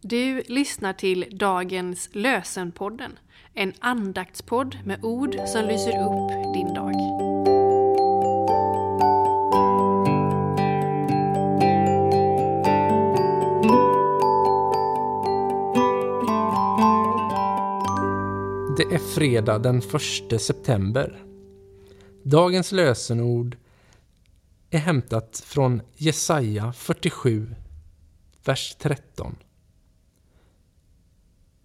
Du lyssnar till dagens Lösenpodden, en andaktspodd med ord som lyser upp din dag. Det är fredag den 1 september. Dagens lösenord är hämtat från Jesaja 47, vers 13.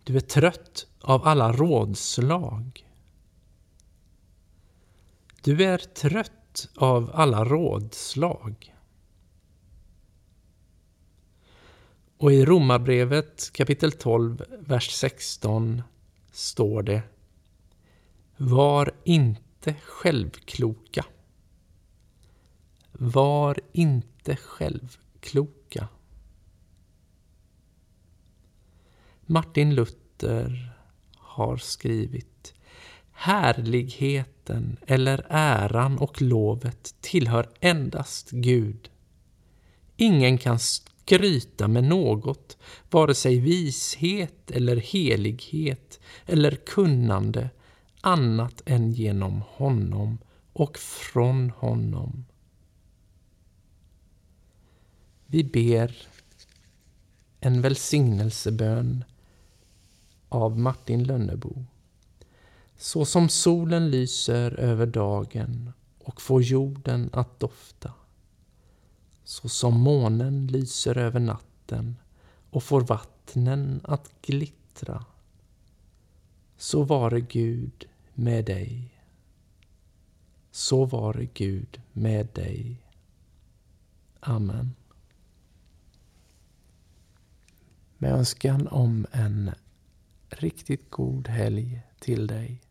Du är trött av alla rådslag. Du är trött av alla rådslag. Och i Romarbrevet kapitel 12, vers 16 står det Var inte självkloka. Var inte självkloka. Martin Luther har skrivit Härligheten eller äran och lovet tillhör endast Gud. Ingen kan skryta med något, vare sig vishet eller helighet eller kunnande, annat än genom honom och från honom. Vi ber en välsignelsebön av Martin Lönnebo. Så som solen lyser över dagen och får jorden att dofta. Så som månen lyser över natten och får vattnen att glittra. Så vare Gud med dig. Så vare Gud med dig. Amen. Med önskan om en riktigt god helg till dig.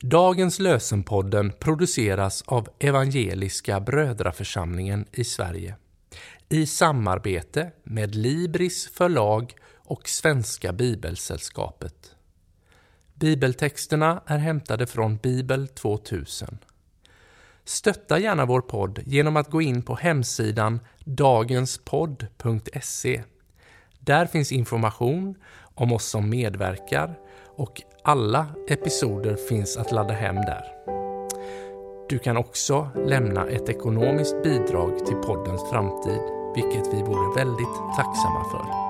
Dagens lösenpodden produceras av Evangeliska Brödraförsamlingen i Sverige i samarbete med Libris förlag och Svenska Bibelsällskapet. Bibeltexterna är hämtade från Bibel 2000. Stötta gärna vår podd genom att gå in på hemsidan dagenspodd.se. Där finns information om oss som medverkar och alla episoder finns att ladda hem där. Du kan också lämna ett ekonomiskt bidrag till poddens framtid vilket vi vore väldigt tacksamma för.